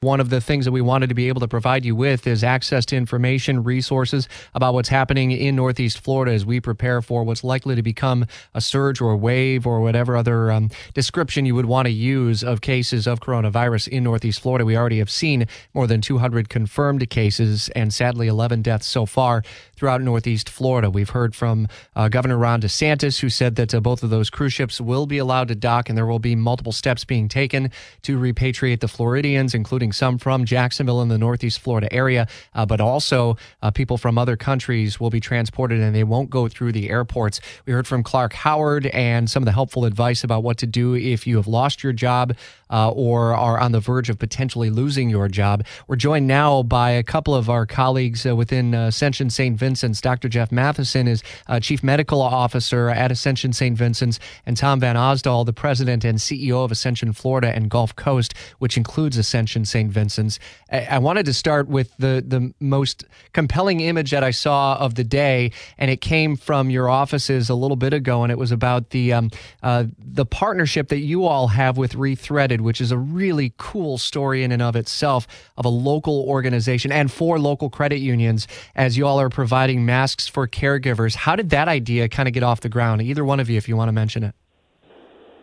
One of the things that we wanted to be able to provide you with is access to information, resources about what's happening in Northeast Florida as we prepare for what's likely to become a surge or a wave or whatever other um, description you would want to use of cases of coronavirus in Northeast Florida. We already have seen more than 200 confirmed cases and sadly 11 deaths so far throughout Northeast Florida. We've heard from uh, Governor Ron DeSantis, who said that uh, both of those cruise ships will be allowed to dock and there will be multiple steps being taken to repatriate the Floridians, including some from Jacksonville in the Northeast Florida area, uh, but also uh, people from other countries will be transported and they won't go through the airports. We heard from Clark Howard and some of the helpful advice about what to do if you have lost your job uh, or are on the verge of potentially losing your job. We're joined now by a couple of our colleagues uh, within Ascension St. Vincent's. Dr. Jeff Matheson is uh, Chief Medical Officer at Ascension St. Vincent's, and Tom Van Osdol, the President and CEO of Ascension Florida and Gulf Coast, which includes Ascension St. Vincent's. I-, I wanted to start with the, the most compelling image that I saw of the day, and it came from your offices a little bit ago, and it was about the, um, uh, the partnership that you all have with Rethreaded which is a really cool story in and of itself of a local organization and for local credit unions as you all are providing masks for caregivers. How did that idea kind of get off the ground? Either one of you, if you want to mention it.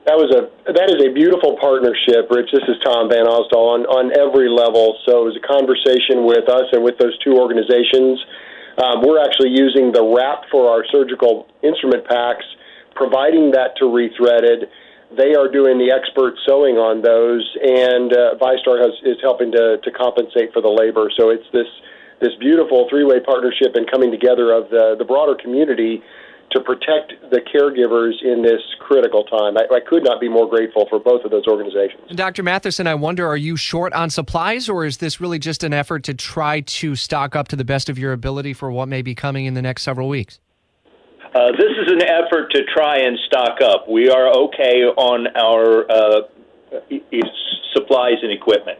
That was a that is a beautiful partnership, Rich. This is Tom Van Osdol on on every level. So it was a conversation with us and with those two organizations. Um, we're actually using the wrap for our surgical instrument packs, providing that to Rethreaded they are doing the expert sewing on those, and uh, VyStar has, is helping to, to compensate for the labor. So it's this this beautiful three way partnership and coming together of the, the broader community to protect the caregivers in this critical time. I, I, could not be more grateful for both of those organizations. Dr. Matheson, I wonder, are you short on supplies, or is this really just an effort to try to stock up to the best of your ability for what may be coming in the next several weeks? Uh, this is an effort to try and stock up. We are okay on our uh, supplies and equipment.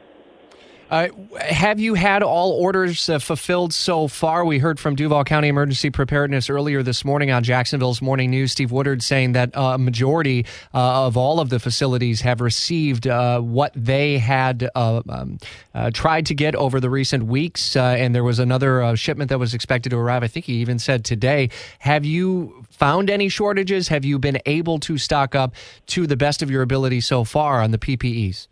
Uh, have you had all orders uh, fulfilled so far? We heard from Duval County Emergency Preparedness earlier this morning on Jacksonville's Morning News. Steve Woodard saying that a majority uh, of all of the facilities have received uh, what they had uh, um, uh, tried to get over the recent weeks, and there was another shipment that was expected to arrive. I think he even said today. Have you found any shortages? Have you been able to stock up to the best of your ability so far on the PPEs?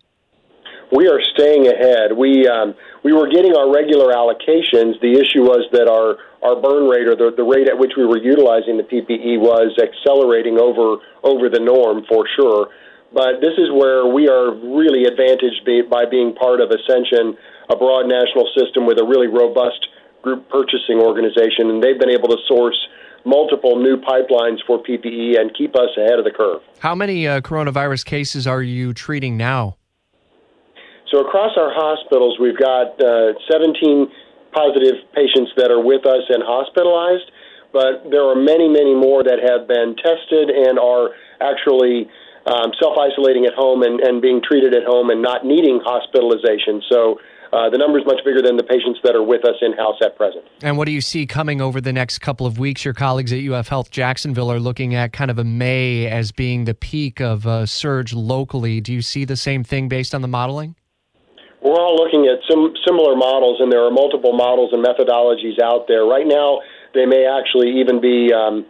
We are staying ahead. We um, we were getting our regular allocations. The issue was that our our burn rate or the, the rate at which we were utilizing the PPE was accelerating over over the norm for sure. But this is where we are really advantaged by being part of Ascension, a broad national system with a really robust group purchasing organization, and they've been able to source multiple new pipelines for PPE and keep us ahead of the curve. How many uh, coronavirus cases are you treating now? So across our hospitals, we've got uh, 17 positive patients that are with us and hospitalized, but there are many, many more that have been tested and are actually um, self isolating at home and, and being treated at home and not needing hospitalization. So uh, the number is much bigger than the patients that are with us in house at present. And what do you see coming over the next couple of weeks? Your colleagues at UF Health Jacksonville are looking at kind of a May as being the peak of a surge locally. Do you see the same thing based on the modeling? We're all looking at some similar models, and there are multiple models and methodologies out there. Right now, they may actually even be um,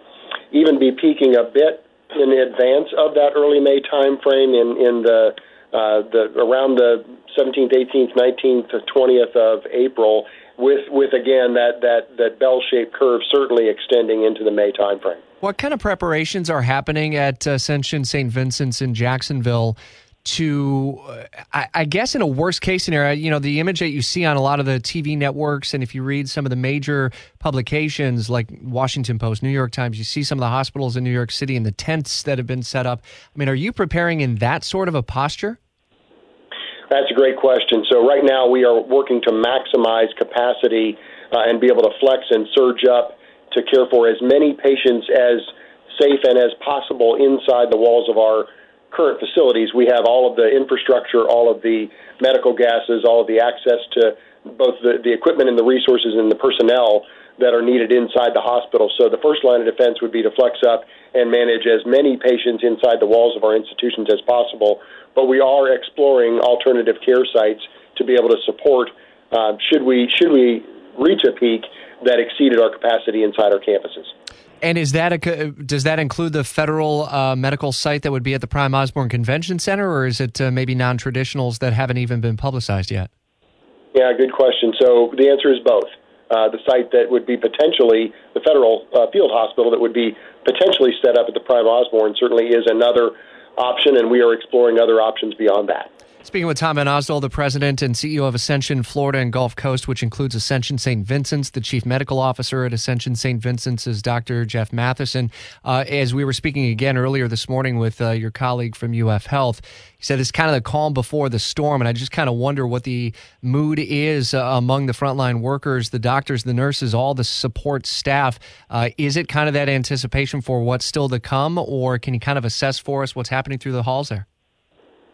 even be peaking a bit in advance of that early May time frame in in the uh, the around the 17th, 18th, 19th, 20th of April, with with again that that that bell-shaped curve certainly extending into the May time frame. What kind of preparations are happening at Ascension St. Vincent's in Jacksonville to, uh, I, I, guess, in a worst case scenario, you know, the image that you see on a lot of the TV networks, and if you read some of the major publications like Washington Post, New York Times, you see some of the hospitals in New York City and the tents that have been set up. I mean, are you preparing in that sort of a posture? That's a great question. So, right now, we are working to maximize capacity uh, and be able to flex and surge up to care for as many patients as safe and as possible inside the walls of our current facilities, we have all of the infrastructure, all of the medical gases, all of the access to both the, the equipment and the resources and the personnel that are needed inside the hospital. So the first line of defense would be to flex up and manage as many patients inside the walls of our institutions as possible. But we are exploring alternative care sites to be able to support uh, should we should we reach a peak that exceeded our capacity inside our campuses. And is that a, does that include the federal uh, medical site that would be at the Prime Osborne Convention Center, or is it uh, maybe non-traditionals that haven't even been publicized yet? Yeah, good question. So the answer is both. Uh, the site that would be potentially the federal uh, field hospital that would be potentially set up at the Prime Osborne certainly is another option, and we are exploring other options beyond that. Speaking with Tom Van Osdol, the president and CEO of Ascension Florida and Gulf Coast, which includes Ascension St. Vincent's, the chief medical officer at Ascension St. Vincent's is Dr. Jeff Matheson. Uh, as we were speaking again earlier this morning with uh, your colleague from UF Health, he said it's kind of the calm before the storm, and I just kind of wonder what the mood is uh, among the frontline workers, the doctors, the nurses, all the support staff. Uh, is it kind of that anticipation for what's still to come, or can you kind of assess for us what's happening through the halls there?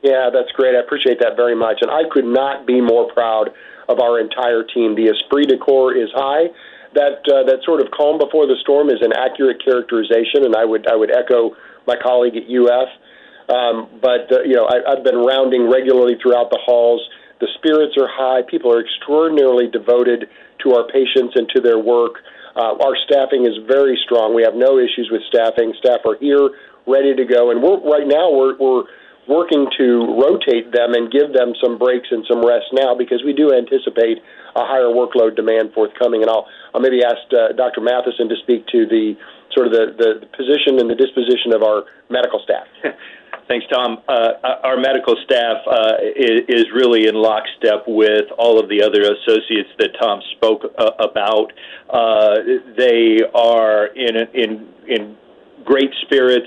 Yeah, that's great. I appreciate that very much. And I could not be more proud of our entire team. The esprit de corps is high. That uh, that sort of calm before the storm is an accurate characterization, and I would I would echo my colleague at UF. Um, but uh, you know, I, I've been rounding regularly throughout the halls. The spirits are high. People are extraordinarily devoted to our patients and to their work. Uh, our staffing is very strong. We have no issues with staffing. Staff are here, ready to go, and we're right now we're we're working to rotate them and give them some breaks and some rest now because we do anticipate a higher workload demand forthcoming. And I'll, I'll maybe ask uh, Dr. Matheson to speak to the sort of the, the position and the disposition of our medical staff. Thanks, Tom. Uh, our medical staff uh, is, is, really in lockstep with all of the other associates that Tom spoke uh, about. Uh, they are in in in great spirits.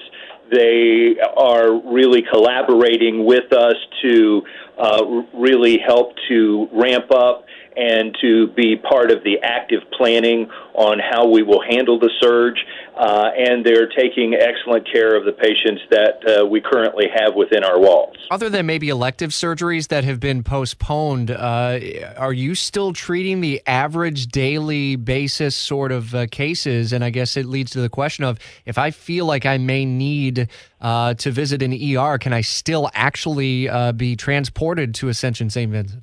They are really collaborating with us to uh, really help to ramp up and to be part of the active planning on how we will handle the surge. Uh, and they're taking excellent care of the patients that uh, we currently have within our walls. Other than maybe elective surgeries that have been postponed, uh, are you still treating the average daily basis sort of uh, cases? And I guess it leads to the question of if I feel like I may need uh, to visit an ER, can I still actually uh, be transported to Ascension St. Vincent?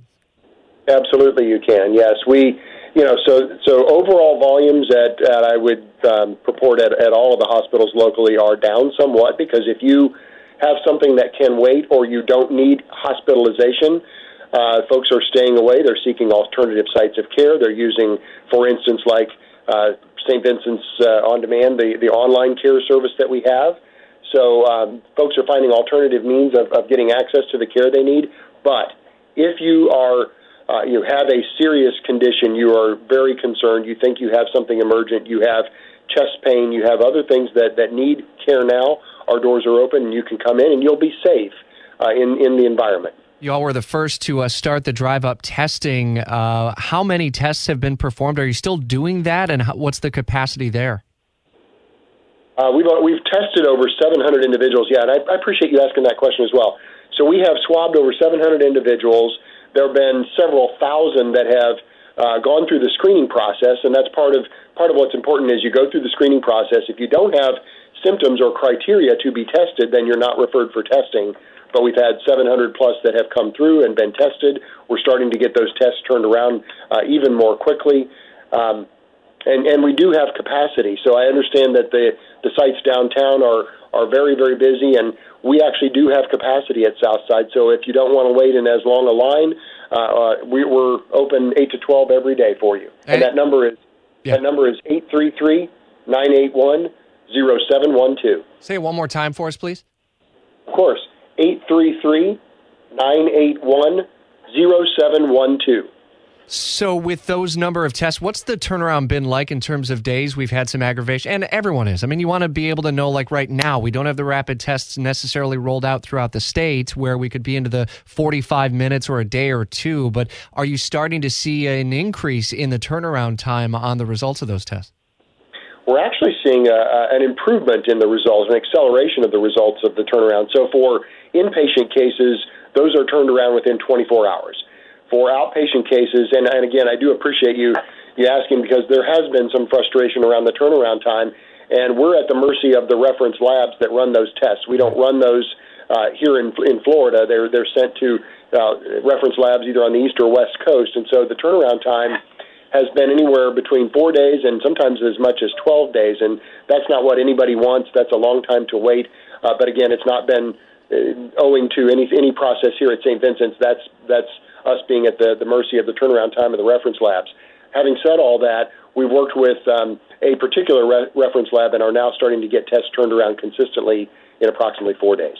Absolutely, you can. Yes, we, you know, so so overall volumes at, at I would um, purport at, at all of the hospitals locally are down somewhat because if you have something that can wait or you don't need hospitalization, uh, folks are staying away. They're seeking alternative sites of care. They're using, for instance, like uh, St. Vincent's uh, On Demand, the, the online care service that we have. So um, folks are finding alternative means of, of getting access to the care they need. But if you are uh, you have a serious condition, you are very concerned, you think you have something emergent, you have chest pain, you have other things that, that need care now, our doors are open and you can come in and you'll be safe uh, in, in the environment. You all were the first to uh, start the drive up testing. Uh, how many tests have been performed? Are you still doing that? And how, what's the capacity there? Uh, we've, uh, we've tested over 700 individuals. Yeah, and I, I appreciate you asking that question as well. So we have swabbed over 700 individuals there have been several thousand that have uh, gone through the screening process, and that's part of part of what's important is you go through the screening process. If you don't have symptoms or criteria to be tested, then you're not referred for testing. But we've had 700 plus that have come through and been tested. We're starting to get those tests turned around uh, even more quickly. Um, and, and we do have capacity. So I understand that the, the sites downtown are, are very, very busy, and we actually do have capacity at Southside. So if you don't want to wait in as long a line, uh, uh, we, we're open eight to twelve every day for you. And, and that number is yeah. that number is eight three three nine eight one zero seven one two. Say it one more time for us, please. Of course, eight three three nine eight one zero seven one two. So, with those number of tests, what's the turnaround been like in terms of days? We've had some aggravation, and everyone is. I mean, you want to be able to know, like right now, we don't have the rapid tests necessarily rolled out throughout the state where we could be into the 45 minutes or a day or two. But are you starting to see an increase in the turnaround time on the results of those tests? We're actually seeing a, an improvement in the results, an acceleration of the results of the turnaround. So, for inpatient cases, those are turned around within 24 hours for outpatient cases, and, and again, I do appreciate you you asking because there has been some frustration around the turnaround time, and we're at the mercy of the reference labs that run those tests. We don't run those uh, here in in Florida. They're they're sent to uh, reference labs either on the east or west coast, and so the turnaround time has been anywhere between four days and sometimes as much as 12 days, and that's not what anybody wants. That's a long time to wait. Uh, but again, it's not been uh, owing to any any process here at St. Vincent's. That's that's us being at the the mercy of the turnaround time of the reference labs. Having said all that, we've worked with um, a particular re- reference lab and are now starting to get tests turned around consistently in approximately four days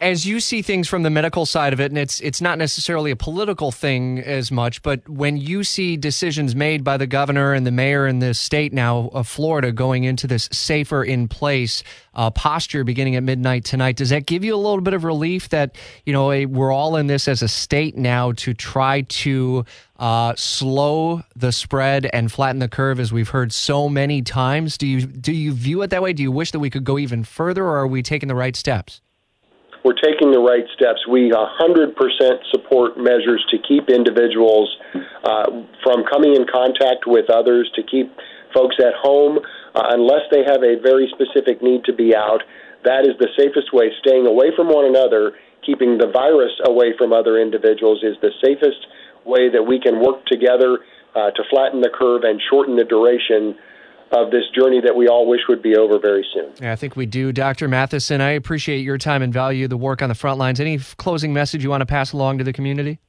as you see things from the medical side of it, and it's it's not necessarily a political thing as much, but when you see decisions made by the governor and the mayor in the state now of Florida going into this safer in place uh, posture beginning at midnight tonight, does that give you a little bit of relief that you know we're all in this as a state now to try to uh, slow the spread and flatten the curve, as we've heard so many times? Do you do you view it that way? Do you wish that we could go even further, or are we taking the right steps? We're taking the right steps. We 100% support measures to keep individuals uh, from coming in contact with others, to keep folks at home uh, unless they have a very specific need to be out. That is the safest way. Staying away from one another, keeping the virus away from other individuals is the safest way that we can work together uh, to flatten the curve and shorten the duration of this journey that we all wish would be over very soon. Yeah, I think we do. Dr. Matheson, I appreciate your time and value the work on the front lines. Any closing message you want to pass along to the community?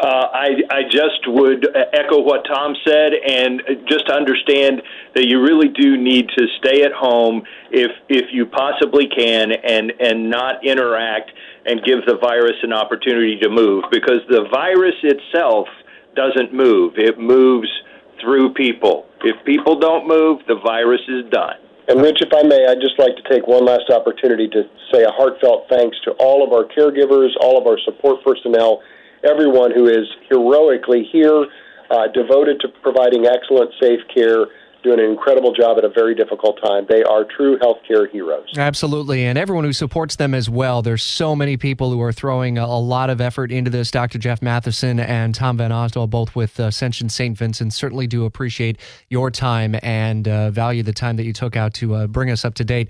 Uh, I, I just would echo what Tom said and just understand that you really do need to stay at home if if you possibly can and and not interact and give the virus an opportunity to move because the virus itself doesn't move. It moves through people. If people don't move, the virus is done. And Rich, if I may, I'd just like to take one last opportunity to say a heartfelt thanks to all of our caregivers, all of our support personnel, everyone who is heroically here, uh, devoted to providing excellent, safe care doing an incredible job at a very difficult time. They are true healthcare heroes. Absolutely. And everyone who supports them as well. There's so many people who are throwing a, lot of effort into this. Dr. Jeff Matheson and Tom Van Osdol, both with Ascension St. Vincent, certainly do appreciate your time and uh, value the time that you took out to uh, bring us up to date